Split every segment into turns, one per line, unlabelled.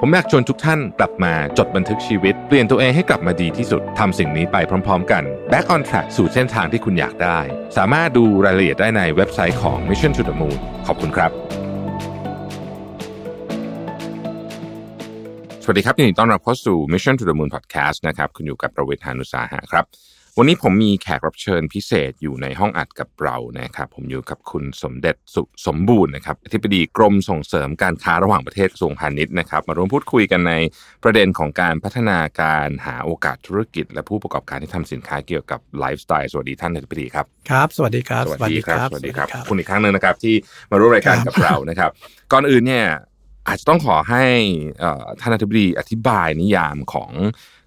ผมอยากชวนทุกท่านกลับมาจดบันทึกชีวิต เปลี่ยนตัวเองให้กลับมาดีที่สุดทำสิ่งนี้ไปพร้อม ๆ กัน Back on Track สู่เส้นทางที่คุณอยากได้ สามารถดูรายละเอียดได้ในเว็บไซต์ของ Mission to the Moon ขอบคุณครับ สวัสดีครับยินดีต้อนรับเข้าสู่ Mission to the Moon Podcast นะครับ คุณอยู่กับประเวทหานุสาหะครับ วันนี้ผมมีแขกรับเชิญพิเศษอยู่ในห้องอัดกับเรานะครับผมอยู่กับคุณสมเด็จสุสมบูรณ์นะครับอธิบดีกรมส่งเสริมการค้าระหว่างประเทศกระทรวงพาณิชย์นะครับ มาร่วมพูดคุยกันในประเด็นของการพัฒนาการหาโอกาสธุรกิจ และผู้ประกอบการที่ทำสินค้าเกี่ยวกับไลฟ์สไตล์สวัสดีท่านอธิบดีครับ
ครับสวัสดีครับ
สวัสดีครับ
สวัสดี
คุณอีกครั้งหนึ่งนะครับที่มาร่วมรายการ
ครับ
กับเรานะครับ ก่อนอื่นเนี่ย อาจจะต้องขอให้เอ่อท่านอธิบดีอธิบายนิยามของ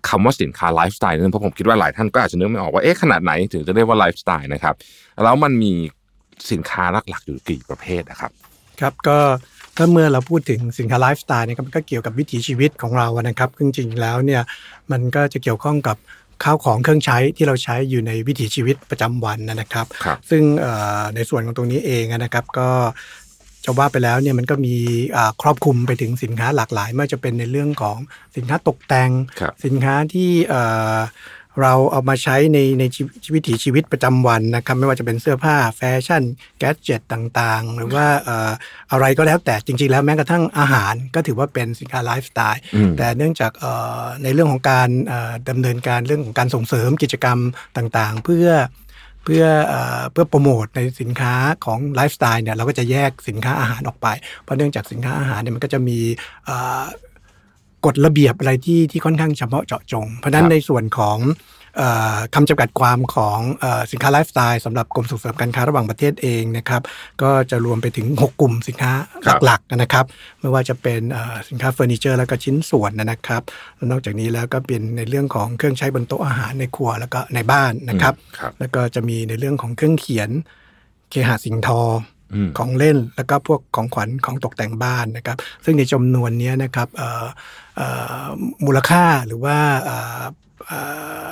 คำว่าสินค้าไลฟ์สไตล์นึงเพราะผมคิดว่าหลายท่านก็อาจจะนึกไม่ออกว่าเอ๊ะขนาดไหนถึงจะเรียกว่าไลฟ์สไตล์นะครับแล้วมันมีสินค้าหลักๆอยู่กี่ประเภทนะครับ
ครับก็ถ้าเมื่อเราพูดถึงสินค้าไลฟ์สไตล์เนี่ยก็มันก็เกี่ยวกับวิถีชีวิตของเราอะนะครับซึ่งจริงๆแล้วเนี่ยมันก็จะเกี่ยวข้องกับข้าวของเครื่องใช้ที่เราใช้อยู่ในวิถีชีวิตประจำวันนะครับ
ครับ
ซึ่งเอ่อในส่วนของตรงนี้เองนะครับ ก็ จะว่าไปแล้วเนี่ยมันก็มีอ่าครอบคลุมไปถึงสินค้าหลากหลายไม่ว่าจะเป็นในเรื่องของสินค้าตกแต่ง
ครับ
สินค้าที่เอ่อเราเอามาใช้ในในชีวิตวิถีชีวิตประจำวันนะครับ ไม่ว่าจะเป็นเสื้อผ้าแฟชั่น gadget ต่างๆ หรือว่าเอ่ออะไรก็แล้วแต่จริง ๆ แล้วแม้กระทั่งอาหารก็ถือว่าเป็นสินค้าไลฟ์สไตล์
อืม
แต่เนื่องจากเอ่อในเรื่องของการเอ่อดำเนินการเรื่องของการส่งเสริมกิจกรรมต่างๆ เพื่อ เพื่อเอ่อเพื่อโปรโมทในสินค้าของไลฟ์สไตล์เนี่ยเราก็จะแยกสินค้าอาหารออกไป เพราะเนื่องจากสินค้าอาหารเนี่ยมันก็จะมีเอ่อกฎระเบียบอะไรที่ที่ค่อนข้างเฉพาะเจาะจง เพราะฉะนั้
นครับ
ในส่วนของเออ คำจำกัดความของเออสินค้าไลฟ์สไตล์สำหรับกรมส่งเสริมการค้าระหว่างประเทศเองนะครับก็จะรวมไปถึง 6 กลุ่มสินค้า
ครับ
หลักๆนะครับ ไม่ว่าจะเป็นเอ่อสินค้าเฟอร์นิเจอร์แล้วก็ชิ้นส่วนนะครับแล้วนอกจากนี้แล้วก็เป็นในเรื่องของเครื่องใช้บนโต๊ะอาหารในครัวแล้วก็ในบ้านนะครับ
ครับ
แล้วก็จะมีในเรื่องของเครื่องเขียนเคหะสิงทออ
ม
ของเล่นแล้วก็พวกของขวัญของตกแต่งบ้านนะครับ ซึ่งในจำนวนเนี้ยนะครับเอ่อเอ่อมูลค่าหรือว่าเอ่อเอ่อ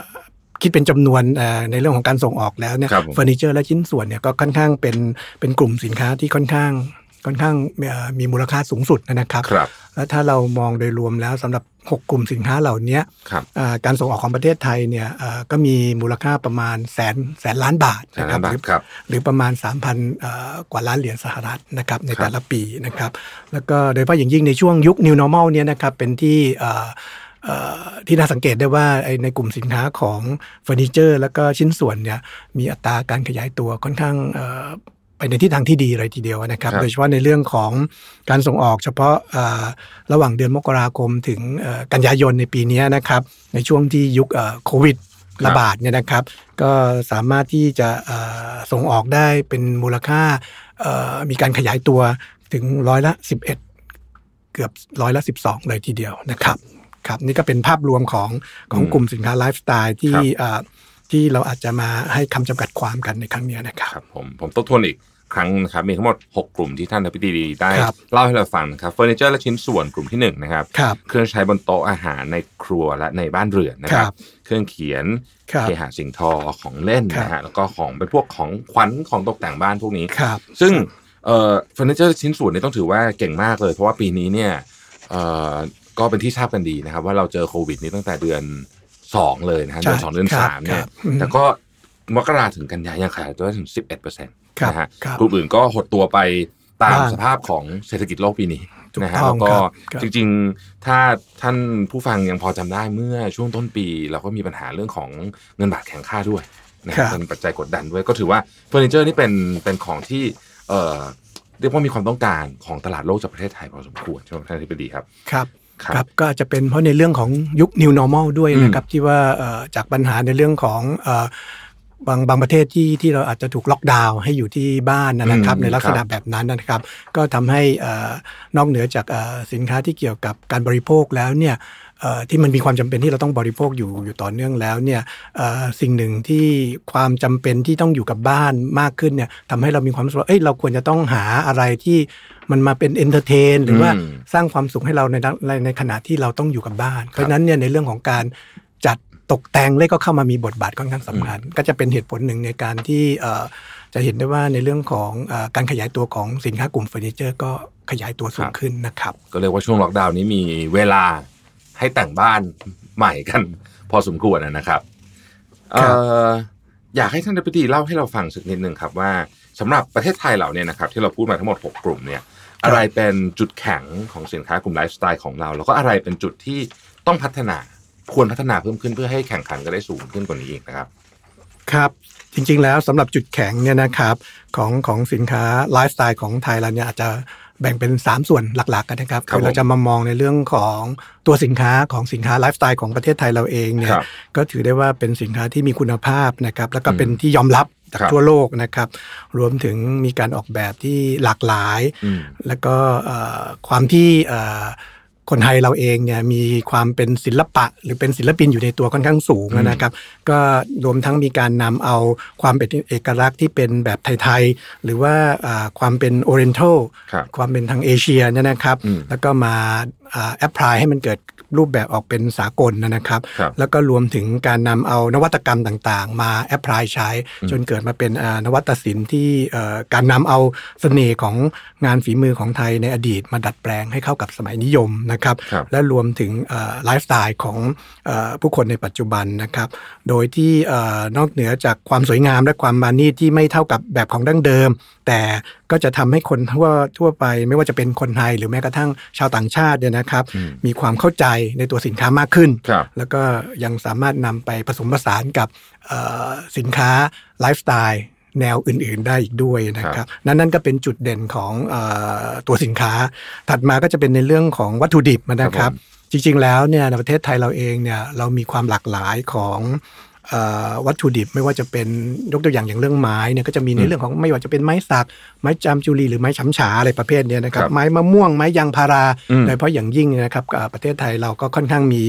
คิดเป็นจำนวนเอ่อในเรื่องของการส่งออกแล้วเนี่ย
ครับผม
เฟอร์นิเจอร์และชิ้นส่วนเนี่ยก็ค่อนข้างเป็นเป็นกลุ่มสินค้าที่ค่อนข้างค่อนข้างเอ่อมีมูลค่าสูงสุดนะครับ
ครับ
แล้วถ้าเรามองโดยรวมแล้วสำหรับ 6 กลุ่มสินค้าเหล่านี้
ครับ
อ่าการส่งออกของประเทศไทยเนี่ยเอ่อก็มีมูลค่าประมาณแสนแสนล้านบาท
แสนล้านบาท
หรือ
ครับ
หรือประมาณ 3,000เอ่อกว่าล้านเหรียญสหรัฐนะครับใน
ครับ
แต่ละปีนะครับ แล้วก็โดยเฉพาะอย่างยิ่งในช่วงยุค New Normal เนี่ยนะครับเป็นที่เอ่อเอ่อ ที่น่าสังเกตได้ว่าไอ้ในกลุ่มสินค้าของเฟอร์นิเจอร์ แล้วก็ชิ้นส่วนเนี่ยมีอัตราการขยายตัวค่อนข้างเอ่อไปในทิศทางที่ดีเลยทีเดียวนะครับ
ครับ
โดยเฉพาะในเรื่องของการส่งออกเฉพาะเอ่อระหว่างเดือนมกราคมถึงเอ่อกันยายนในปีนี้นะครับ ในช่วงที่ยุคเอ่อโควิดระบาดเนี่ยนะครับ ก็สามารถที่จะเอ่อส่งออกได้เป็นมูลค่าเอ่อมีการขยายตัวถึงร้อยละ 11 เกือบร้อยละ 12 เลยทีเดียวนะครับ ครับนี่ก็เป็นภาพรวมของของ
อืม
กลุ่มสินค้าไลฟ์สไตล์ที่
ครับ
เอ่อที่เราอาจจะมาให้คำจำกัดความกันในครั้งเนี้ยนะครับ
ครับผมผมทบทวนอีกครั้งนะครับมีทั้งหมด 6 กลุ่มที่ท่านอธิบดีได้
ครับ
เล่าให้เราฟังนะครับเฟอร์นิเจอร์และชิ้นส่วนกลุ่มที่1นะครับ
ครับ
เครื่องใช้บนโต๊ะอาหารในครัวและในบ้านเรือนนะค
ค
รั
รับบ
เครื่องเขียน
ครับ
เคหะสิ่งทอของเล่น
ครับ
นะฮะแล้วก็ของเป็นพวกของขวัญของตกแต่งบ้านพวกนี้
ครับ
ซึ่งเอ่อเฟอร์นิเจอร์ชิ้นส่วนนี้ต้องถือว่าเก่งมากเลย เพราะว่าปีนี้เนี่ยเอ่อ ก็เป็นที่ทราบกันดีนะครับ ว่าเราเจอโควิด นี้ตั้งแต่เดือน2เลยนะฮะ
ใช่
เดือนสองเดือน
ครับ
สามเนี่ย
ครับอืม
แต่ก็มกราถึงกันยายังขายตัวได้ถึง11เปอร์เซ็นต์
ครับ
นะฮะ
ครับ
กลุ่มอื่นก็หดตัวไปตาม
บ้าง
สภาพของเศรษฐกิจโลกปีนี้
ถูก
นะฮะ
ต้
แล้
อง
วก็
ครับครับ
จริงๆ ถ้าท่านผู้ฟังยังพอจำได้เมื่อช่วงต้นปี เราก็มีปัญหาเรื่องของเงินบาทแข็งค่าด้วยนะ
ครั
ฮะ
บ
เป็นปัจจัยกดดันด้วยก็ถือว่าเฟอร์นิเจอร์นี่เป็นเป็นของที่เอ่อเรียกว่ามีความต้องการของตลาดโลกจากประเทศไทยพอสมควรใช่ไหมท่านอธิบดีครับ
ครับ
ครับ
ครับก็อาจจะเป็นเพราะในเรื่องของยุค New Normal ด้วยนะครับ ที่ว่าเอ่อจากปัญหาในเรื่องของเอ่อบางบางประเทศที่ที่เราอาจจะถูกล็อกดาวน์ให้อยู่ที่บ้านนะครับ
อืม
ในลักษณะ
ครับ
แบบนั้นนะครับ ก็ทำให้เอ่อนอกเหนือจากเอ่อสินค้าที่เกี่ยวกับการบริโภคแล้วเนี่ยเอ่อ ที่มันมีความจำเป็นที่เราต้องบริโภคอยู่อยู่ต่อเนื่องแล้วเนี่ยเอ่อสิ่งหนึ่งที่ความจำเป็นที่ต้องอยู่กับบ้านมากขึ้นเนี่ยทำให้เรามีความรู้สึกว่าเอ้ยเราควรจะต้องหาอะไรที่มันมาเป็น entertain หรือว่า
อืม
สร้างความสุขให้เราในในในขณะที่เราต้องอยู่กับบ้าน เพราะฉะนั้นเนี่ยในเรื่องของการจัดตกแต่งเลยก็เข้ามามีบทบาทค่อนข้างสำคัญ ก็จะเป็นเหตุผลหนึ่งในการที่เอ่อจะเห็นได้ว่าในเรื่องของเอ่อการขยายตัวของสินค้ากลุ่มเฟอร์นิเจอร์ก็ขยายตัวสูงขึ้นนะครับ
ก็เรียกว่าช่วงล็อกดาวน์นี้มีเวลา ให้แต่งบ้านใหม่กัน พอสมควรนะครับเอ่
ครับ
ออยากให้ท่านดปตีเล่าให้เราฟังสักนิดนึงครับว่าสำหรับประเทศไทยเราเนี่ยนะครับที่เราพูดมาทั้งหมด 6 กลุ่มเนี่ยอะไรเป็นจุดแข็งของสินค้ากลุ่มไลฟ์สไตล์ของเรา แล้วก็อะไรเป็นจุดที่ต้องพัฒนาควรพัฒนาเพิ่มขึ้นเพื่อให้แข่งขันกันได้สูงขึ้นกว่านี้อีกนะครับ
ครับจริงๆแล้วสำหรับจุดแข็งเนี่ยนะครับของของสินค้าไลฟ์สไตล์ของไทยเราเนี่ยอาจจะ แบ่งเป็น 3 ส่วนหลักๆกันนะครับ
ครับ
คือเราจะมามองในเรื่องของตัวสินค้าของสินค้าไลฟ์สไตล์ของประเทศไทยเราเองเนี่
ค
ย
รับ
ก็ถือได้ว่าเป็นสินค้าที่มีคุณภาพนะครับแล้วก็
อืม
เป็นที่ยอมรับจาก
ครับ
ทั่วโลกนะครับ รวมถึงมีการออกแบบที่หลากหลาย
อืม
แล้วก็เอ่อความที่เอ่อ คนไทยเราเองเนี่ยมีความเป็นศิลปะ หรือเป็นศิลปินอยู่ในตัวค่อนข้างสูง
อืม
นะครับ ก็รวมทั้งมีการนำเอาความเป็นเอกลักษณ์ที่เป็นแบบไทยๆ หรือว่าอ่าความเป็น oriental
ครับ
ความเป็นทางเอเชียเนี่ยนะครับ
อืม
แล้วก็มา apply ให้มันเกิดรูปแบบออกเป็นสากลนะครับ
ครับ
แล้วก็รวมถึงการนำเอานวัตกรรมต่างๆ มา apply ใช้ จนเกิดมาเป็นอ่านวัตศิลป์ที่เอ่อการนำเอาเสน่ห์ของงานฝีมือของไทยในอดีตมาดัดแปลงให้เข้ากับสมัยนิยมนะครับ
ครับ
และรวมถึงไลฟ์สไตล์ของเออผู้คนในปัจจุบันนะครับ โดยที่เอ่อนอกเหนือจากความสวยงามและความประณีตที่ไม่เท่ากับแบบของดั้งเดิม แต่ก็จะทำให้คนทั่วทั่วไป ไม่ว่าจะเป็นคนไทยหรือแม้กระทั่งชาวต่างชาติเนี่ยนะครับ
อืม
มีความเข้าใจในตัวสินค้ามากขึ้น
ครับ
แล้วก็ยังสามารถนำไปผสมผสานกับเอ่อสินค้าไลฟ์สไตล์แนวอื่น ๆ ได้อีกด้วยนะครับ นั่นนั่นก็เป็นจุดเด่นของเออตัวสินค้า ถัดมาก็จะเป็นในเรื่องของวัตถุดิบนะค
ครั
รั
บบผม
จริง ๆ แล้วเนี่ยในประเทศไทยเราเองเนี่ยเรามีความหลากหลายของเอ่อ วัตถุดิบไม่ว่าจะเป็นยกตัวอย่างอย่างเรื่องไม้เนี่ยก็จะมีในเรื่องของไม่ว่าจะเป็นไม้สักไม้จามจุลีหรือไม้ฉำฉาอะไรประเภทเนี้ยนะครับ
ครับ
ไม้มะม่วงไม้ยางพารา
อืม
โดยเฉพาะอย่างยิ่งนะครับอ่าประเทศไทยเราก็ค่อนข้างมี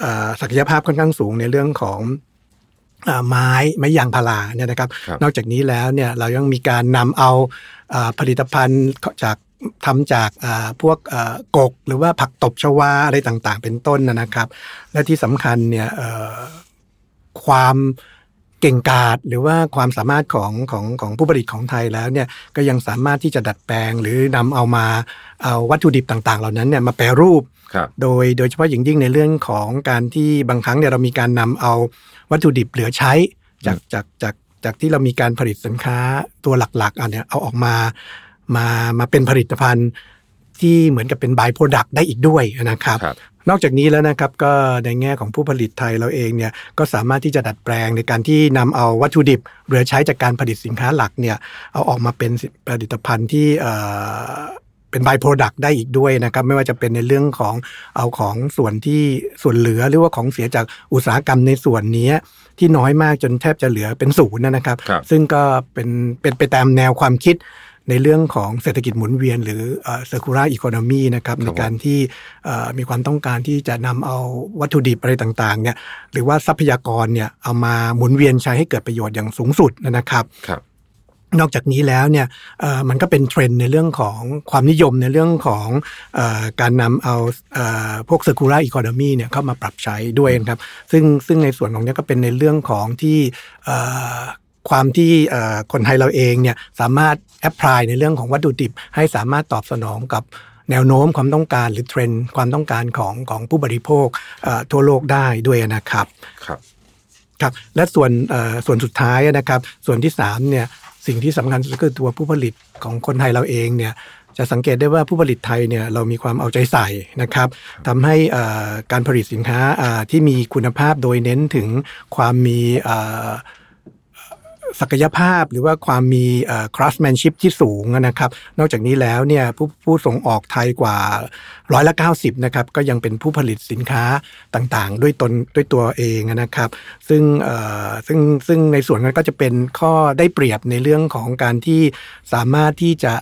เอ่อศักยภาพค่อนข้างสูงในเรื่องของอ่าไม้ไม้ยางพาราเนี่ยนะครับ
ครับ
นอกจากนี้แล้วเนี่ยเรายังมีการนำเอาอ่าผลิตภัณฑ์จากทำจากอ่าพวกอ่ากก หรือว่าผักตบชวาอะไรต่างๆ เป็นต้นนะนะครับ และที่สำคัญเนี่ยเอ่อ ความเก่งกาจหรือว่าความสามารถของของของผู้ผลิตของไทยแล้วเนี่ยก็ยังสามารถที่จะดัดแปลง หรือนำเอามาเอาวัตถุดิบต่างๆ เหล่านั้นเนี่ยมาแปรรูป
ครับ
โดยโดยเฉพาะอย่างยิ่งในเรื่องของการที่บางครั้งเนี่ยเรามีการนำเอาวัตถุดิบเหลือใช้จากจากจากจากที่เรามีการผลิตสินค้าตัวหลักๆอันเนี้ยเอาออกมามามาเป็นผลิตภัณฑ์ที่เหมือนกับเป็น by-product ได้อีกด้วยนะครับ
ครับ
นอกจากนี้แล้วนะครับก็ในแง่ของผู้ผลิตไทยเราเองเนี่ยก็สามารถที่จะดัดแปลงในการที่นำเอาวัตถุดิบเหลือใช้จากการผลิตสินค้าหลักเนี่ยเอาออกมาเป็นผลิตภัณฑ์ที่เอ่อเป็น by-product ได้อีกด้วยนะครับ ไม่ว่าจะเป็นในเรื่องของเอาของส่วนที่ส่วนเหลือหรือว่าของเสียจากอุตสาหกรรมในส่วนนี้ที่น้อยมากจนแทบจะเหลือเป็นศูนย์นะครับ
ครับ
ซึ่งก็เป็นเป็นไปตามแนวความคิด ในเรื่องของเศรษฐกิจหมุนเวียน หรือ circular economy นะครับ
ครับ
ในการที่เอ่อมีความต้องการที่จะนำเอาวัตถุดิบอะไรต่างๆเนี่ยหรือว่าทรัพยากรเนี่ยเอามาหมุนเวียนใช้ให้เกิดประโยชน์อย่างสูงสุดนะครับ
ครับ
นอกจากนี้แล้วเนี่ยเอ่อมันก็เป็นเทรนด์ในเรื่องของความนิยมในเรื่องของเออการนำเอาเออพวก circular economy เนี่ยเข้ามาปรับใช้ด้วยนะครับ ซึ่งซึ่งในส่วนของเนี้ก็เป็นในเรื่องของที่เอ่อ ความที่เอ่อคนไทยเราเองเนี่ยสามารถแอพพลายในเรื่องของวัตถุดิบ ให้สามารถตอบสนองกับแนวโน้มความต้องการหรือเทรนด์ความต้องการของของผู้บริโภคเอ่อทั่วโลกได้ด้วยนะครับ
ครับ
ครับและส่วนเอ่อส่วนสุดท้ายนะครับ ส่วนที่สามเนี่ยสิ่งที่สำคัญสุดก็คือตัวผู้ผลิตของคนไทยเราเองเนี่ยจะสังเกตได้ว่าผู้ผลิตไทยเนี่ยเรามีความเอาใจใส่นะครับทำให้เอ่อการผลิตสินค้าอ่าที่มีคุณภาพโดยเน้นถึงความมีเอ่อ ศักยภาพหรือว่าความมี craftsmanship ที่สูงนะครับ นอกจากนี้แล้วเนี่ยผู้ผู้ส่งออกไทยกว่าร้อยละ90นะครับก็ยังเป็นผู้ผลิตสินค้าต่างๆ ด้วยตนด้วยตัวเองนะครับ ซึ่งซึ่งซึ่งในส่วนนั้นก็จะเป็นข้อได้เปรียบในเรื่องของการที่สามารถที่จะ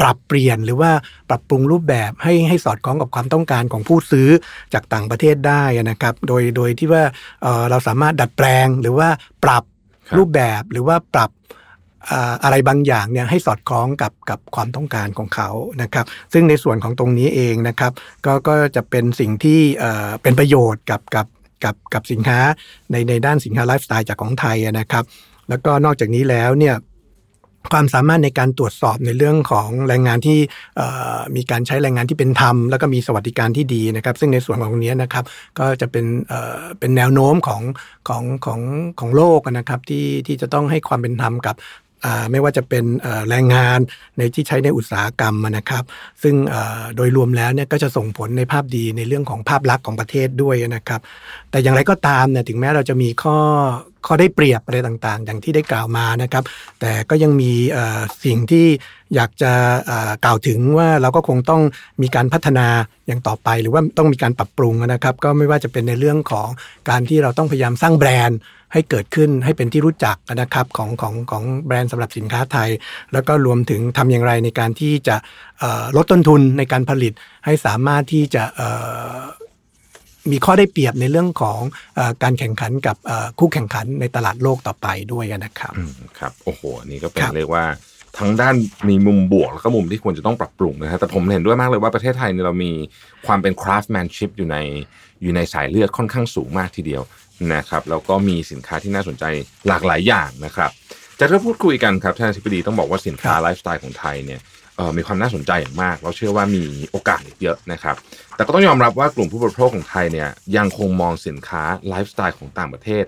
ปรับเปลี่ยนหรือว่าปรับปรุงรูปแบบให้ให้สอดคล้องกับความต้องการของผู้ซื้อจากต่างประเทศได้นะครับ โดยโดยที่ว่าเราสามารถดัดแปลงหรือว่าปรับ
รู
ปแบบหรือว่าปรับอะไรบางอย่างเนี่ยให้สอดคล้องกับกับความต้องการของเขานะครับ ซึ่งในส่วนของตรงนี้เองนะครับ ก็ก็จะเป็นสิ่งที่เป็นประโยชน์กับกับกับกับสินค้าในในด้านสินค้าไลฟ์สไตล์จากของไทยนะครับ แล้วก็นอกจากนี้แล้วเนี่ย ความสามารถในการตรวจสอบในเรื่องของแรงงานที่มีการใช้แรงงานที่เป็นธรรม แล้วก็มีสวัสดิการที่ดีนะครับ ซึ่งในส่วนของตรงนี้นะครับก็จะเป็นเป็นแนวโน้มของของของของโลกนะครับที่ที่จะต้องให้ความเป็นธรรมกับ ไม่ว่าจะเป็นแรงงานในที่ใช้ในอุตสาหกรรมนะครับ ซึ่งโดยรวมแล้วเนี่ยก็จะส่งผลในภาพดีในเรื่องของภาพลักษณ์ของประเทศด้วยนะครับ แต่อย่างไรก็ตามเนี่ยถึงแม้เราจะมีข้อข้อได้เปรียบอะไรต่างๆ อย่างที่ได้กล่าวมานะครับ แต่ก็ยังมีสิ่งที่ อยากจะเอ่อกล่าวถึงว่าเราก็คงต้องมีการพัฒนาอย่างต่อไป หรือว่าต้องมีการปรับปรุงนะครับ ก็ไม่ว่าจะเป็นในเรื่องของการที่เราต้องพยายามสร้างแบรนด์ให้เกิดขึ้นให้เป็นที่รู้จักนะครับของของของแบรนด์สำหรับสินค้าไทย แล้วก็รวมถึงทำอย่างไรในการที่จะเอ่อลดต้นทุนในการผลิตให้สามารถที่จะเอ่อมีข้อได้เปรียบในเรื่องของเออการแข่งขันกับเอ่อคู่แข่งขันในตลาดโลกต่อไปด้วยนะครับ
อืมครับ โอ้โหอันนี่ก็เป็น
ครับ
เรียกว่า ทั้งด้านมีมุมบวกแล้วก็มุมที่ควรจะต้องปรับปรุงนะฮะแต่ผมเห็นด้วยมากเลยว่าประเทศไทยเนี่ยเรามีความเป็น craftsmanship อยู่ในอยู่ในสายเลือดค่อนข้างสูงมากทีเดียวนะครับแล้วก็มีสินค้าที่น่าสนใจหลากหลายอย่างนะครับจะเริ่มพูดคุยกันครับท่านอธิบดีต้องบอกว่าสินค้า
ครับ
ไลฟ์สไตล์ของไทยเนี่ยเอ่อมีความน่าสนใจอย่างมาก เราเชื่อว่ามีโอกาสอีกเยอะนะครับ แต่ก็ต้องยอมรับว่ากลุ่มผู้บริโภคของไทยเนี่ยยังคงมองสินค้าไลฟ์สไตล์ของต่างประเทศ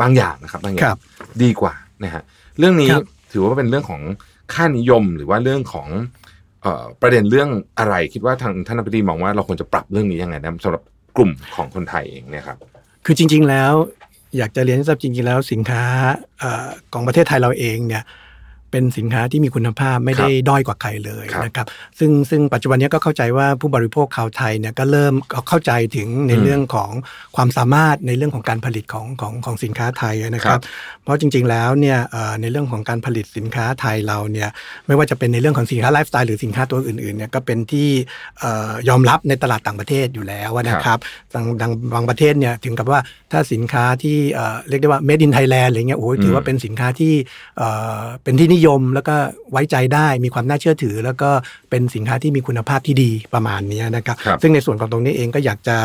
บางอย่างนะครับบางอย่างดีกว่านะฮะเรื่องนี้
ครับ
ถือว่าเป็นเรื่องของ ค่านิยมหรือว่าเรื่องของออประเด็นเรื่องอะไรคิดว่าทางท่านอภิดีมองว่าเราควรจะปรับเรื่องนี้ยังไงนะสำหรับกลุ่มของคนไทยเองเนี่ยครับ
คือจริง ๆ แล้วอยากจะเรียนทราบจริง ๆ แล้วสินค้าอของประเทศไทยเราเองเนี่ย เป็นสินค้าที่มีคุณภาพไม่ได้ด้อยกว่าใครเลย
ครับ
นะครับซึ่งซึ่งปัจจุบันนี้ก็เข้าใจว่าผู้บริโภคชาวไทยเนี่ยก็เริ่มเข้าใจถึงใน
อืม
เรื่องของความสามารถในเรื่องของการผลิตของของของสินค้าไทยนะค
ครั
รับบเพราะจริง ๆแล้วเนี่ยเอ่อในเรื่องของการผลิตสินค้าไทยเราเนี่ยไม่ว่าจะเป็นในเรื่องของสินค้าไลฟ์สไตล์หรือสินค้าตัวอื่นๆเนี่ยก็เป็นที่เอ่อยอมรับในตลาดต่างประเทศอยู่แล้วนะครับดังดังบางประเทศเนี่ยถึงกับว่าถ้าสินค้าที่เอ่อเรียกได้ว่า made in Thailand อะไรเงี้ยโอ้ยถือว่าเป็นสินค้าที่เอ่อเป็นที่นิยมแล้วก็ไว้ใจได้มีความน่าเชื่อถือ แล้วก็เป็นสินค้าที่มีคุณภาพที่ดีประมาณนี้นะครับ
ครับ
ซึ่งในส่วนของตรงนี้เองก็อยากจะ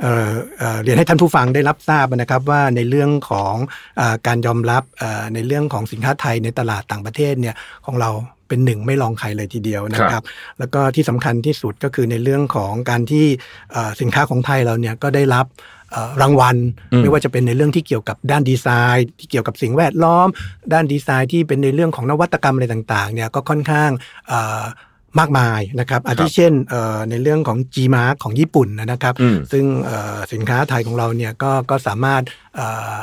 เอ่อเอ่อเรียนให้ท่านผู้ฟังได้รับทราบนะครับว่าในเรื่องของเออการยอมรับเอ่อในเรื่องของสินค้าไทยในตลาดต่างประเทศเนี่ยของเราเป็นหนึ่งไม่รองใครเลยทีเดียวนะค
ครั
รับบแล้วก็ที่สำคัญที่สุดก็คือในเรื่องของการที่เอ่อสินค้าของไทยเราเนี่ยก็ได้รับเอ่อ รางวัล
อืม
ไม่ว่าจะเป็นในเรื่องที่เกี่ยวกับด้านดีไซน์ ที่เกี่ยวกับสิ่งแวดล้อม ด้านดีไซน์ที่เป็นในเรื่องของนวัตกรรมอะไรต่างๆเนี่ยก็ค่อนข้างเอ่อมากมายนะครับอาทิเช่นเอ่อในเรื่องของ G Mark ของญี่ปุ่นนะครับ
อืม
ซึ่งเอ่อสินค้าไทยของเราเนี่ยก็ก็สามารถเอ่อ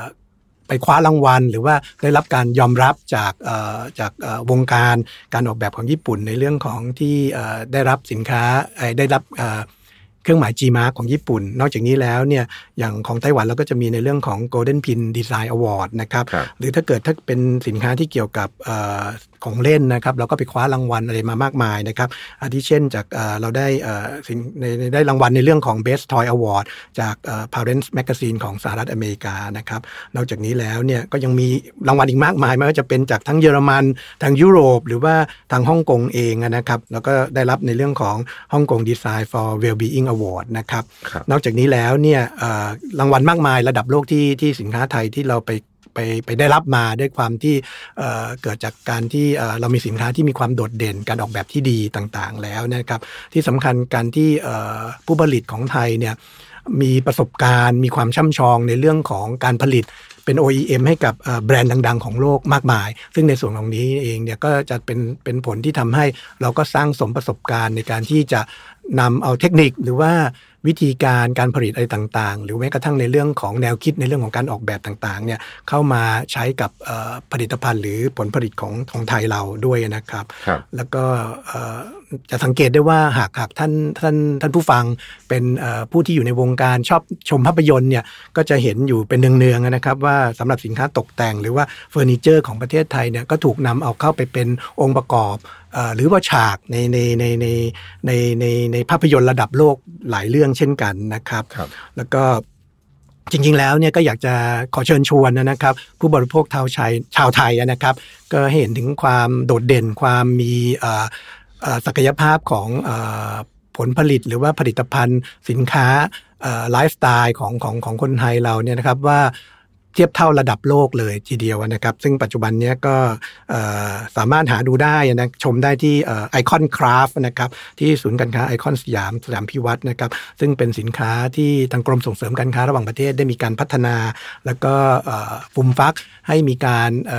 ไปคว้ารางวัล หรือว่าได้รับการยอมรับจากเอ่อจากเอ่อวงการการออกแบบของญี่ปุ่น ในเรื่องของที่เอ่อได้รับสินค้าเอ่อได้รับ เอ่อเครื่องหมาย G Mark ของญี่ปุ่น นอกจากนี้แล้วเนี่ยอย่างของไต้หวันเราก็จะมีในเรื่องของ Golden Pin Design Award นะครับ
ครับ
หรือถ้าเกิดถ้าเป็นสินค้าที่เกี่ยวกับเออของเล่นนะครับเราก็ไปคว้ารางวัลอะไรมามากมายนะครับอาทิเช่นจากเอ่อเราได้เอ่อสินในในได้รางวัลในเรื่องของ Best Toy Award จากเอ่อ Parents Magazine ของสหรัฐอเมริกานะครับนอกจากนี้แล้วเนี่ยก็ยังมีรางวัลอีกมากมายไม่ว่าจะเป็นจากทั้งเยอรมันทางยุโรป หรือว่าทางฮ่องกงเองนะครับแล้วก็ได้รับในเรื่องของฮ่องกง Design for Wellbeing Award นะครับ
ครับ
นอกจากนี้แล้วเนี่ยเอ่อรางวัลมากมายระดับโลกที่ที่สินค้าไทยที่เราไป ไปไปได้รับมาด้วยความที่เเกิดจากการที่เเรามีสินค้าที่มีความโดดเด่นการออกแบบที่ดีต่างๆ แล้วนะครับ ที่สำคัญการที่ผู้ผลิตของไทยเนี่ยมีประสบการณ์ มีความช่ำชองในเรื่องของการผลิต เป็น OEM ให้กับเอ่อแบรนด์ดัง ๆ ของโลกมากมาย ซึ่งในส่วนของนี้เองเนี่ยก็จะเป็นเป็นผลที่ทำให้เราก็สร้างสมประสบการณ์ในการที่จะนำเอาเทคนิคหรือว่าวิธีการการผลิตอะไรต่างๆ หรือแม้กระทั่งในเรื่องของแนวคิดในเรื่องของการออกแบบต่างๆเนี่ยเข้ามาใช้กับเอ่อผลิตภัณฑ์ หรือผลผลิตของของไทยเราด้วยนะครับ
ครับ
แล้วก็เอ่อ จะสังเกตได้ว่าหากหากท่านท่านท่านผู้ฟังเป็นเอ่อผู้ที่อยู่ในวงการชอบชมภาพยนตร์เนี่ยก็จะเห็นอยู่เป็นเนืองๆนะครับว่าสำหรับสินค้าตกแต่ง หรือว่าเฟอร์นิเจอร์ของประเทศไทยเนี่ยก็ถูกนำเอาเข้าไปเป็นองค์ประกอบเอ่อหรือว่าฉากในในในในในในในภาพยนตร์ระดับโลกหลายเรื่องเช่นกันนะครับ
ครับ
แล้วก็จริงๆ แล้วเนี่ยก็อยากจะขอเชิญชวนนะครับ ผู้บริโภคชาวไทยชาวไทยนะครับ ก็ให้เห็นถึงความโดดเด่นความมีเอ่อเอ่อ ศักยภาพของอผลผลิตหรือว่าผลิตภัณฑ์สินค้าไลฟ์สไตล์ของของของคนไทยเราเนี่ยนะครับว่าเทียบเท่าระดับโลกเลยทีเดียวนะครับ ซึ่งปัจจุบันนี้ก็สามารถหาดูได้นะชมได้ที่ไอคอนคราฟนะครับที่ศูนย์การค้าไอคอนสยามสยามพิวัตรนะครับ ซึ่งเป็นสินค้าที่ทางกรมส่งเสริมการค้าระหว่างประเทศได้มีการพัฒนา แล้วก็เอ่มฟักให้มีการเ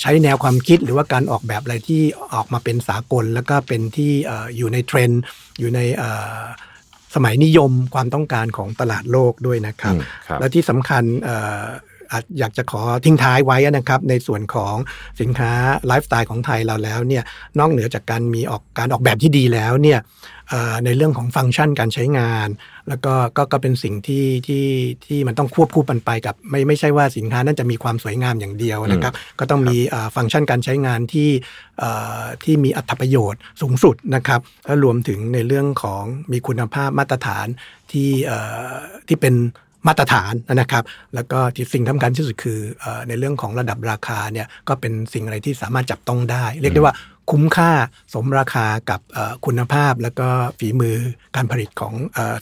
ใช้แนวความคิดหรือว่าการออกแบบอะไรที่ออกมาเป็นสากล แล้วก็เป็นที่เอ่ออยู่ในเทรนด์อยู่ในเอ่อสมัยนิยมความต้องการของตลาดโลกด้วยนะครับ
อืมครับ
และที่สำคัญเอ่ออาจอยากจะขอทิ้งท้ายไว้นะครับในส่วนของสินค้าไลฟ์สไตล์ของไทยเราแล้วเนี่ยนอกเหนือจากการมีออกการออกแบบที่ดีแล้วเนี่ยเอ่อ ในเรื่องของฟังก์ชันการใช้งาน แล้วก็ก็ก็เป็นสิ่งที่ที่ที่มันต้องควบคู่กันไปกับ ไม่ไม่ใช่ว่าสินค้านั้นจะมีความสวยงามอย่างเดียวนะครับ ก็ต้องมีเอ่อฟังก์ชันการใช้งานที่เอ่อที่มีอัตประโยชน์สูงสุดนะครับและรวมถึงในเรื่องของมีคุณภาพมาตรฐานที่เอ่อที่เป็นมาตรฐานนะครับ แล้วก็ที่สิ่งสำคัญที่สุดคือเอ่อในเรื่องของระดับราคาเนี่ยก็เป็นสิ่งอะไรที่สามารถจับต้องได้ เรียกได้ว่า คุ้มค่าสมราคากับคุณภาพแล้วก็ฝีมือการผลิตของ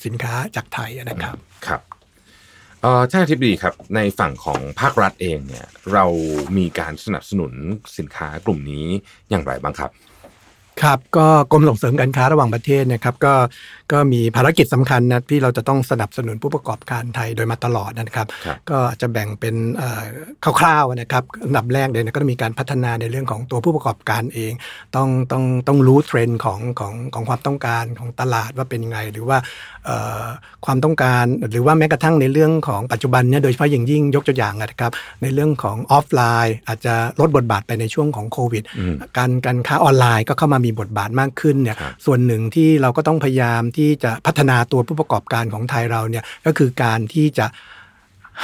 สินค้าจากไทยนะครับ
ครับท่านอธิบดีครับในฝั่งของภาครัฐเองเนี่ยเรามีการสนับสนุนสินค้ากลุ่มนี้อย่างไรบ้างครับ
ครับก็กรมส่งเสริมการค้าระหว่างประเทศนะครับก็ก็มีภารกิจสำคัญนะที่เราจะต้องสนับสนุนผู้ประกอบการไทยโดยมาตลอดนะครับ
ครับ
ก็จะแบ่งเป็นเอ่อคร่าวๆนะครับอันดับแรกเลยนะก็ต้องมีการพัฒนาในเรื่องของตัวผู้ประกอบการเอง ต้องต้องต้องรู้เทรนด์ของของของความต้องการของตลาดว่าเป็นยังไง หรือว่าเอ่อ ความต้องการ หรือว่าแม้กระทั่งในเรื่องของปัจจุบันเนี่ยโดยเฉพาะอย่างยิ่งยกตัวอย่างนะครับ ในเรื่องของออฟไลน์ อาจจะลดบทบาทไปในช่วงของโควิด
อืม
การการค้าออนไลน์ก็เข้ามามีบทบาทมากขึ้นเนี่ย
ครับ
ส่วนหนึ่งที่เราก็ต้องพยายามที่จะพัฒนาตัวผู้ประกอบการของไทยเราเนี่ยก็คือการที่จะ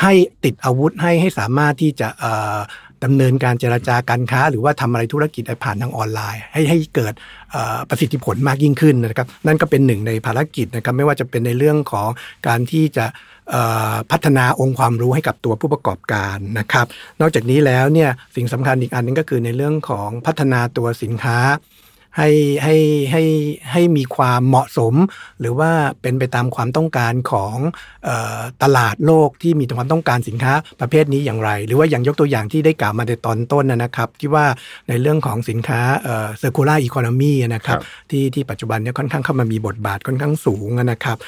ให้ติดอาวุธให้ให้สามารถที่จะเอ่อ ดำเนินการเจรจาการค้า หรือว่าทำอะไรธุรกิจผ่านทางออนไลน์ ให้ให้เกิดประสิทธิผลมากยิ่งขึ้นนะครับ นั่นก็เป็นหนึ่งในภารกิจนะครับไม่ว่าจะเป็นในเรื่องของการที่จะพัฒนาองค์ความรู้ให้กับตัวผู้ประกอบการนะครับ นอกจากนี้แล้วเนี่ยสิ่งสำคัญอีกอันหนึงก็คือในเรื่องของพัฒนาตัวสินค้า ให้ให้ให้ให้มีความเหมาะสม หรือว่าเป็นไปตามความต้องการของเออตลาดโลกที่มีความต้องการสินค้าประเภทนี้อย่างไร หรือว่าอย่างยกตัวอย่างที่ได้กล่าวมาในตอนต้นนะนะครับ ที่ว่าในเรื่องของสินค้าเอ่อ circular economy นะครับ
ครับ
ที่ที่ปัจจุบันเนี่ยค่อนข้างเข้ามามีบทบาทค่อนข้างสูงนะครับ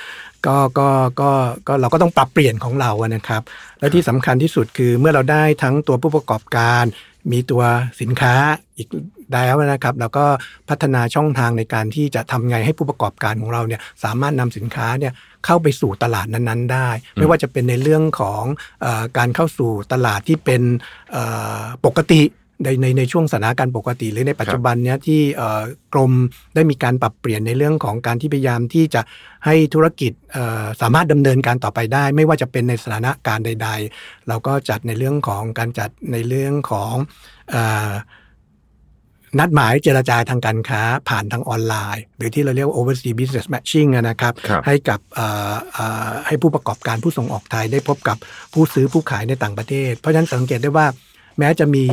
ก็ก็ก็ก็เราก็ต้องปรับเปลี่ยนของเราอะนะครับ และที่สำคัญที่สุดคือเมื่อเราได้ทั้งตัวผู้ประกอบการ มีตัวสินค้าอีกแล้วนะครับ แล้วก็พัฒนาช่องทางในการที่จะทำไงให้ผู้ประกอบการของเราเนี่ยสามารถนำสินค้าเนี่ยเข้าไปสู่ตลาดนั้นๆ ได้ ไม่ว่าจะเป็นในเรื่องของเออการเข้าสู่ตลาดที่เป็นเอ่อปกติ ในในในช่วงสถานการณ์ปกติ หรือในปัจจุบันเนี้ยที่เอ่อกรมได้มีการปรับเปลี่ยนในเรื่องของการที่พยายามที่จะให้ธุรกิจเอ่อสามารถดำเนินการต่อไปได้ ไม่ว่าจะเป็นในสถานการณ์ใด ๆ เราก็จัดในเรื่องของการจัดในเรื่องของเออนัดหมายเจรจาทางการค้าผ่านทางออนไลน์ หรือที่เราเรียกว่า overseas business matching อะนะครับ
ครับ
ให้กับเอ่อเอ่อให้ผู้ประกอบการผู้ส่งออกไทยได้พบกับผู้ซื้อผู้ขายในต่างประเทศ เพราะฉะนั้นสังเกตได้ว่า แม้จะมี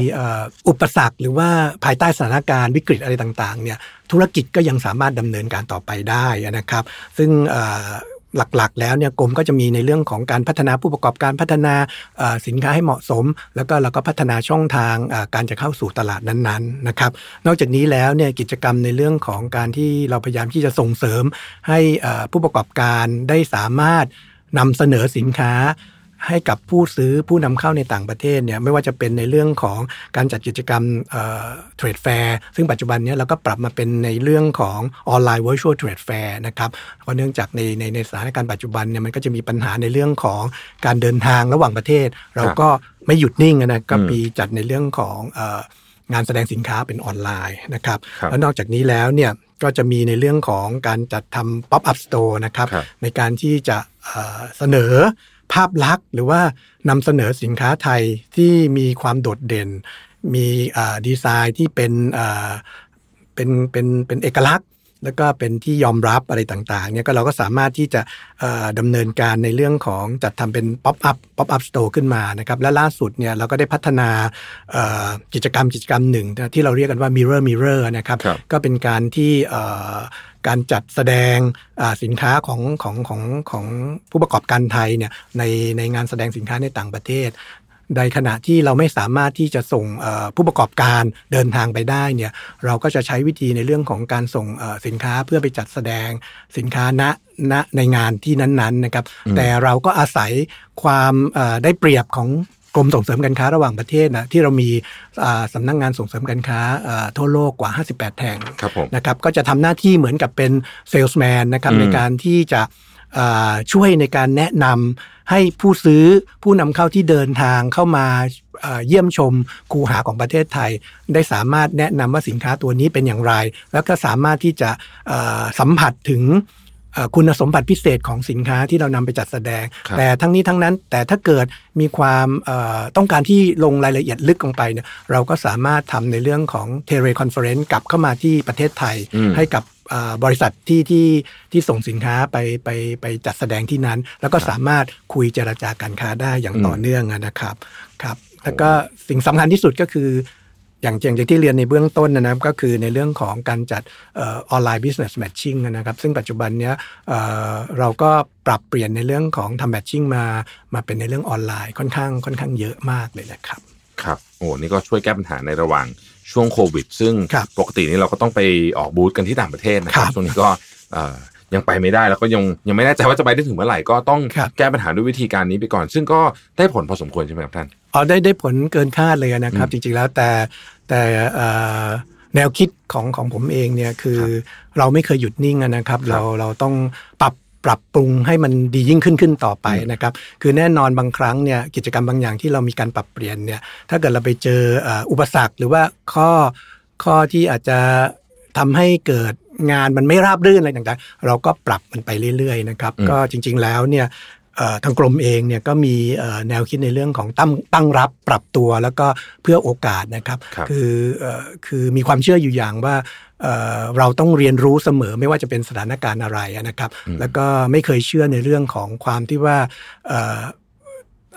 อุปสรรคหรือว่าภายใต้สถานการณ์วิกฤตอะไรต่างๆเนี่ยธุรกิจก็ยังสามารถดำเนินการต่อไปได้นะครับ ซึ่งหลักๆ แล้วเนี่ยกรมก็จะมีในเรื่องของการพัฒนาผู้ประกอบการพัฒนาสินค้าให้เหมาะสม แล้วก็เราก็พัฒนาช่องทางการจะเข้าสู่ตลาดนั้นๆนะครับ นอกจากนี้แล้วเนี่ยกิจกรรมในเรื่องของการที่เราพยายามที่จะส่งเสริมให้ผู้ประกอบการได้สามารถนำเสนอสินค้า ให้กับผู้ซื้อผู้นำเข้าในต่างประเทศเนี่ยไม่ว่าจะเป็นในเรื่องของการจัดกิจกรรมเทรดแฟร์ซึ่งปัจจุบันเนี้เราก็ปรับมาเป็นในเรื่องของออนไลน์ virtual trade fair นะครับเพราะเนื่องจากในในในสถานการณ์ปัจจุบันเนี่ยมันก็จะมีปัญหาในเรื่องของการเดินทางระหว่างประเทศ เราก็ไม่หยุดนิ่งนะก็มีจัดในเรื่องของเอ่องานแสดงสินค้าเป็นออนไลน์นะครับ
ครับ
แล้วนอกจากนี้แล้วเนี่ยก็จะมีในเรื่องของการจัดทำ pop up store นะครับ
ครับ
ในการที่จะเอ่อเสนอ ภาพลักษณ์ หรือว่านำเสนอสินค้าไทยที่มีความโดดเด่น มีเอ่อดีไซน์ที่เป็นเอ่อเป็นเป็นเป็นเอกลักษณ์ แล้วก็เป็นที่ยอมรับอะไรต่างๆเนี่ยก็เราก็สามารถที่จะเอ่อดำเนินการในเรื่องของจัดทำเป็น pop up pop up store ขึ้นมานะครับและล่าสุดเนี่ยเราก็ได้พัฒนาเอ่อกิจกรรมกิจกรรมหนึ่งที่เราเรียกกันว่า mirror mirror นะครับ
ครับ
ก็เป็นการที่เอ่อ การจัดแสดงอ่าสินค้าของของของของผู้ประกอบการไทยเนี่ยในในงานแสดงสินค้าในต่างประเทศในขณะที่เราไม่สามารถที่จะส่งเอ่อผู้ประกอบการเดินทางไปได้เนี่ยเราก็จะใช้วิธีในเรื่องของการส่งเอ่อสินค้าเพื่อไปจัดแสดงสินค้าณณในงานที่นั้นๆนะครับ
อืม
แต่เราก็อาศัยความเอ่อได้เปรียบของ กรมส่งเสริมการค้าระหว่างประเทศนะที่เรามีอ่าสำนักงานส่งเสริมการค้าเอ่อทั่วโลกกว่า 58 แห่ง
ครับผม
นะครับก็จะทำหน้าที่เหมือนกับเป็นเซลส์แมนนะครับ
อืม
ในการที่จะอ่าช่วยในการแนะนำให้ผู้ซื้อผู้นำเข้าที่เดินทางเข้ามาอ่าเยี่ยมชมคูหาของประเทศไทย ได้สามารถแนะนำว่าสินค้าตัวนี้เป็นอย่างไร แล้วก็สามารถที่จะอ่าสัมผัสถึงเอ่อ คุณสมบัติพิเศษของสินค้าที่เรานำไปจัดแสดง
ครับ
แต่ทั้งนี้ทั้งนั้นแต่ถ้าเกิดมีความเอ่อต้องการที่ลงรายละเอียดลึกลงไปเนี่ยเราก็สามารถทำในเรื่องของ teleconference กลับเข้ามาที่ประเทศไทย
อืม
ให้กับอ่าบริษัทที่ที่ที่ส่งสินค้าไปไปไปจัดแสดงที่นั้น แล้วก็สามารถคุยเจรจาการค้าได้อย่าง
อืม
ต่อเนื่องอะนะครับครับแล้วก็สิ่งสำคัญที่สุดก็คือ อย่างอย่างที่เรียนในเบื้องต้นนะครับก็คือในเรื่องของการจัดออนไลน์ business matching นะครับ ซึ่งปัจจุบันเนี้ยเอ่อเราก็ปรับเปลี่ยนในเรื่องของทำ matching มามาเป็นในเรื่องออนไลน์ค่อนข้างค่อนข้างเยอะมากเลยนะครับ
ครับโอ้นี่ก็ช่วยแก้ปัญหาในระหว่างช่วงโควิด ซึ่ง
ครับ
ปกตินี่เราก็ต้องไปออกบูธกันที่ต่างประเทศนะครั
ครับบ
ช่วงนี้ก็เอ่อยังไปไม่ได้แล้วก็ยังยังไม่แน่ใจว่าจะไปได้ถึงเมื่อไหร่ก็ต้อง
ครับ
แก้ปัญหาด้วยวิธีการนี้ไปก่อน ซึ่งก็ได้ผลพอสมควรใช่ไหมครับท่าน
อ๋อได้ได้ผลเกินคาดเลยนะครับ จริงๆแล้วแต่ แต่เอ่อแนวคิดของของผมเองเนี่ยคือเราไม่เคยหยุดนิ่งอะนะครับ เราเราต้องปรับปรับปรุงให้มันดียิ่งขึ้นขึ้นต่อไปนะครับ คือแน่นอนบางครั้งเนี่ยกิจกรรมบางอย่างที่เรามีการปรับเปลี่ยนเนี่ยถ้าเกิดเราไปเจอเอ่ออุปสรรคหรือว่าข้อข้อที่อาจจะทำให้เกิดงานมันไม่ราบรื่นอะไรต่างๆ เราก็ปรับมันไปเรื่อยๆนะครับ
อืม
ก็จริงๆแล้วเนี่ยเอ่อ ทางกรมเองเนี่ยก็มีเอ่อแนวคิดในเรื่องของตั้งตั้งรับปรับตัวแล้วก็เพื่อโอกาสนะครับ
ครับ
อเอ่อคือมีความเชื่ออยู่อย่างว่าเอ่อเราต้องเรียนรู้เสมอไม่ว่าจะเป็นสถานการณ์อะไรนะครับ แล้วก็ไม่เคยเชื่อในเรื่องของความที่ว่าเอ่อ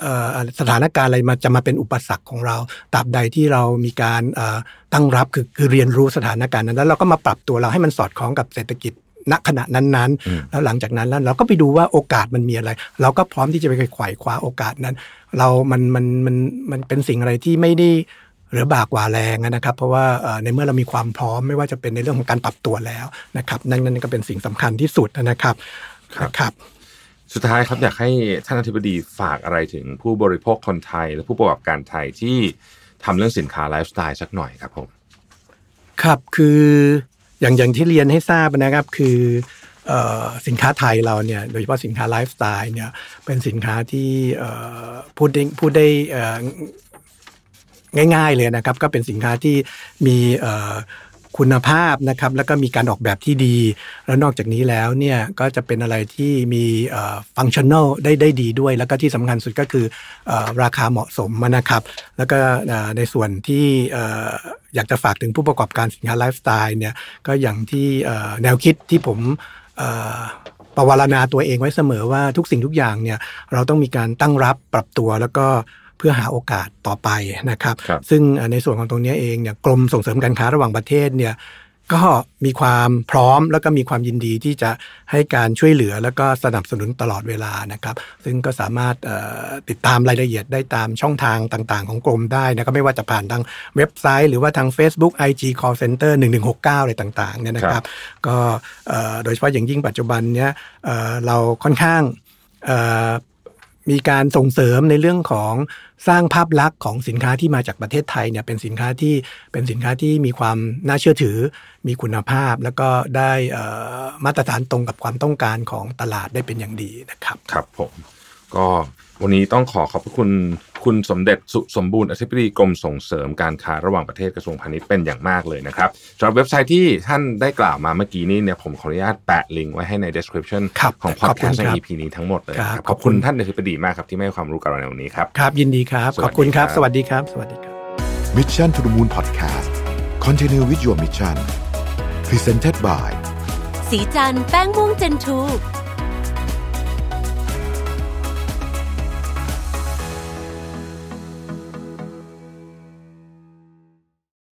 เอ่อสถานการณ์อะไรมาจะมาเป็นอุปสรรคของเราตราบใดที่เรามีการเอ่อตั้งรับคือคือเรียนรู้สถานการณ์นั้นแล้วเราก็มาปรับตัวเราให้มันสอดคล้องกับเศรษฐกิจ ณขณะนั้น
อืม
ๆแล้วหลังจากนั้นแล้วเราก็ไปดูว่าโอกาสมันมีอะไร เราก็พร้อมที่จะไปไขว่คว้าโอกาสนั้น เรามันมันมันมันเป็นสิ่งอะไรที่ไม่ได้เหรือบากกว่าแรงนะครับ เพราะว่าเอ่อในเมื่อเรามีความพร้อมไม่ว่าจะเป็นในเรื่องของการปรับตัวแล้วนะครับ นั่นนั่นก็เป็นสิ่งสำคัญที่สุดนะครับ
ครับ
นะครับ
สุดท้ายครับอยากให้ท่านอธิบดีฝากอะไรถึงผู้บริโภคคนไทย และผู้ประกอบการไทยที่ทำเรื่องสินค้าไลฟ์สไตล์สักหน่อยครับผม
ครับคือ อย่างอย่างที่เรียนให้ทราบนะครับ คืออสินค้าไทยเราเนี่ยโดยเฉพาะสินค้าไลฟ์สไตล์เนี่ยเป็นสินค้าที่พูดได้พูดได้ง่าย ๆเลยนะครับ ก็เป็นสินค้าที่มีอ คุณภาพนะครับแล้วก็มีการออกแบบที่ดี แล้วนอกจากนี้แล้วเนี่ยก็จะเป็นอะไรที่มีฟังชั่น a ลได้ได้ดีด้วย แล้วก็ที่สำคัญสุดก็คืออราคาเหมาะสมนะครับ แล้วก็ในส่วนที่อยากจะฝากถึงผู้ประกอบการสินค้าไลฟ์สไตล์เนี่ยก็อย่างที่แนวคิดที่ผมประวารณาตัวเองไว้เสมอว่าทุกสิ่งทุกอย่างเนี่ยเราต้องมีการตั้งรับปรับตัวแล้วก็ เพื่อหาโอกาสต่อไปนะครับ
ครับ
ซึ่งเอ่อในส่วนของตรงนี้เองเนี่ยกรมส่งเสริมการค้าระหว่างประเทศเนี่ยก็มีความพร้อมแล้วก็มีความยินดีที่จะให้การช่วยเหลือแล้วก็สนับสนุนตลอดเวลานะครับ ซึ่งก็สามารถเอ่อติดตามรายละเอียดได้ตามช่องทางต่างๆ ของกรมได้นะครับไม่ว่าจะผ่านทางเว็บไซต์ หรือว่าทาง Facebook IG Call Center 1169 อะไรต่างๆเนี่ยนะค
ครั
รับบก็เอ่อโดยเฉพาะอย่างยิ่งปัจจุบันเนี้ยเอ่อเราค่อนข้างเอ่อมีการส่งเสริมในเรื่องของ สร้างภาพลักษณ์ของสินค้าที่มาจากประเทศไทยเนี่ยเป็นสินค้าที่เป็นสินค้าที่มีความน่าเชื่อถือ มีคุณภาพ แล้วก็ได้มาตรฐานตรงกับความต้องการของตลาดได้เป็นอย่างดีนะครับ
ครับผมก็ วันนี้ต้องขอขอบพระคุณคุณสมเด็จสุสมบูรณ์อธิบดีกรมส่งเสริมการค้าระหว่างประเทศกระทรวงพาณิชย์เป็นอย่างมากเลยนะครับสำหรับเว็บไซต์ที่ท่านได้กล่าวมาเมื่อกี้นี้เนี่ยผมขออนุญาตแปะลิงก์ไว้ให้ใน description
ครับ
ของ
ขอบคุณ
podcast ใน
ครับ
EP นี้ทั้งหมดเลย
ครับ
นะครับ
ข
ข
อ
อ
บบคุ
คุณณท่านอธิบดีมากครับที่ให้ความรู้กับเราในวันนี้ครับ
ครับ ยินดีครับ
สวัสดี
ขอบคุณครับ
ครับ
สวัสดีครับ สวัสดีครับ
Mission to the Moon Podcast Continue with your mission Presented by
สีจันแป้งม่วงเจนทู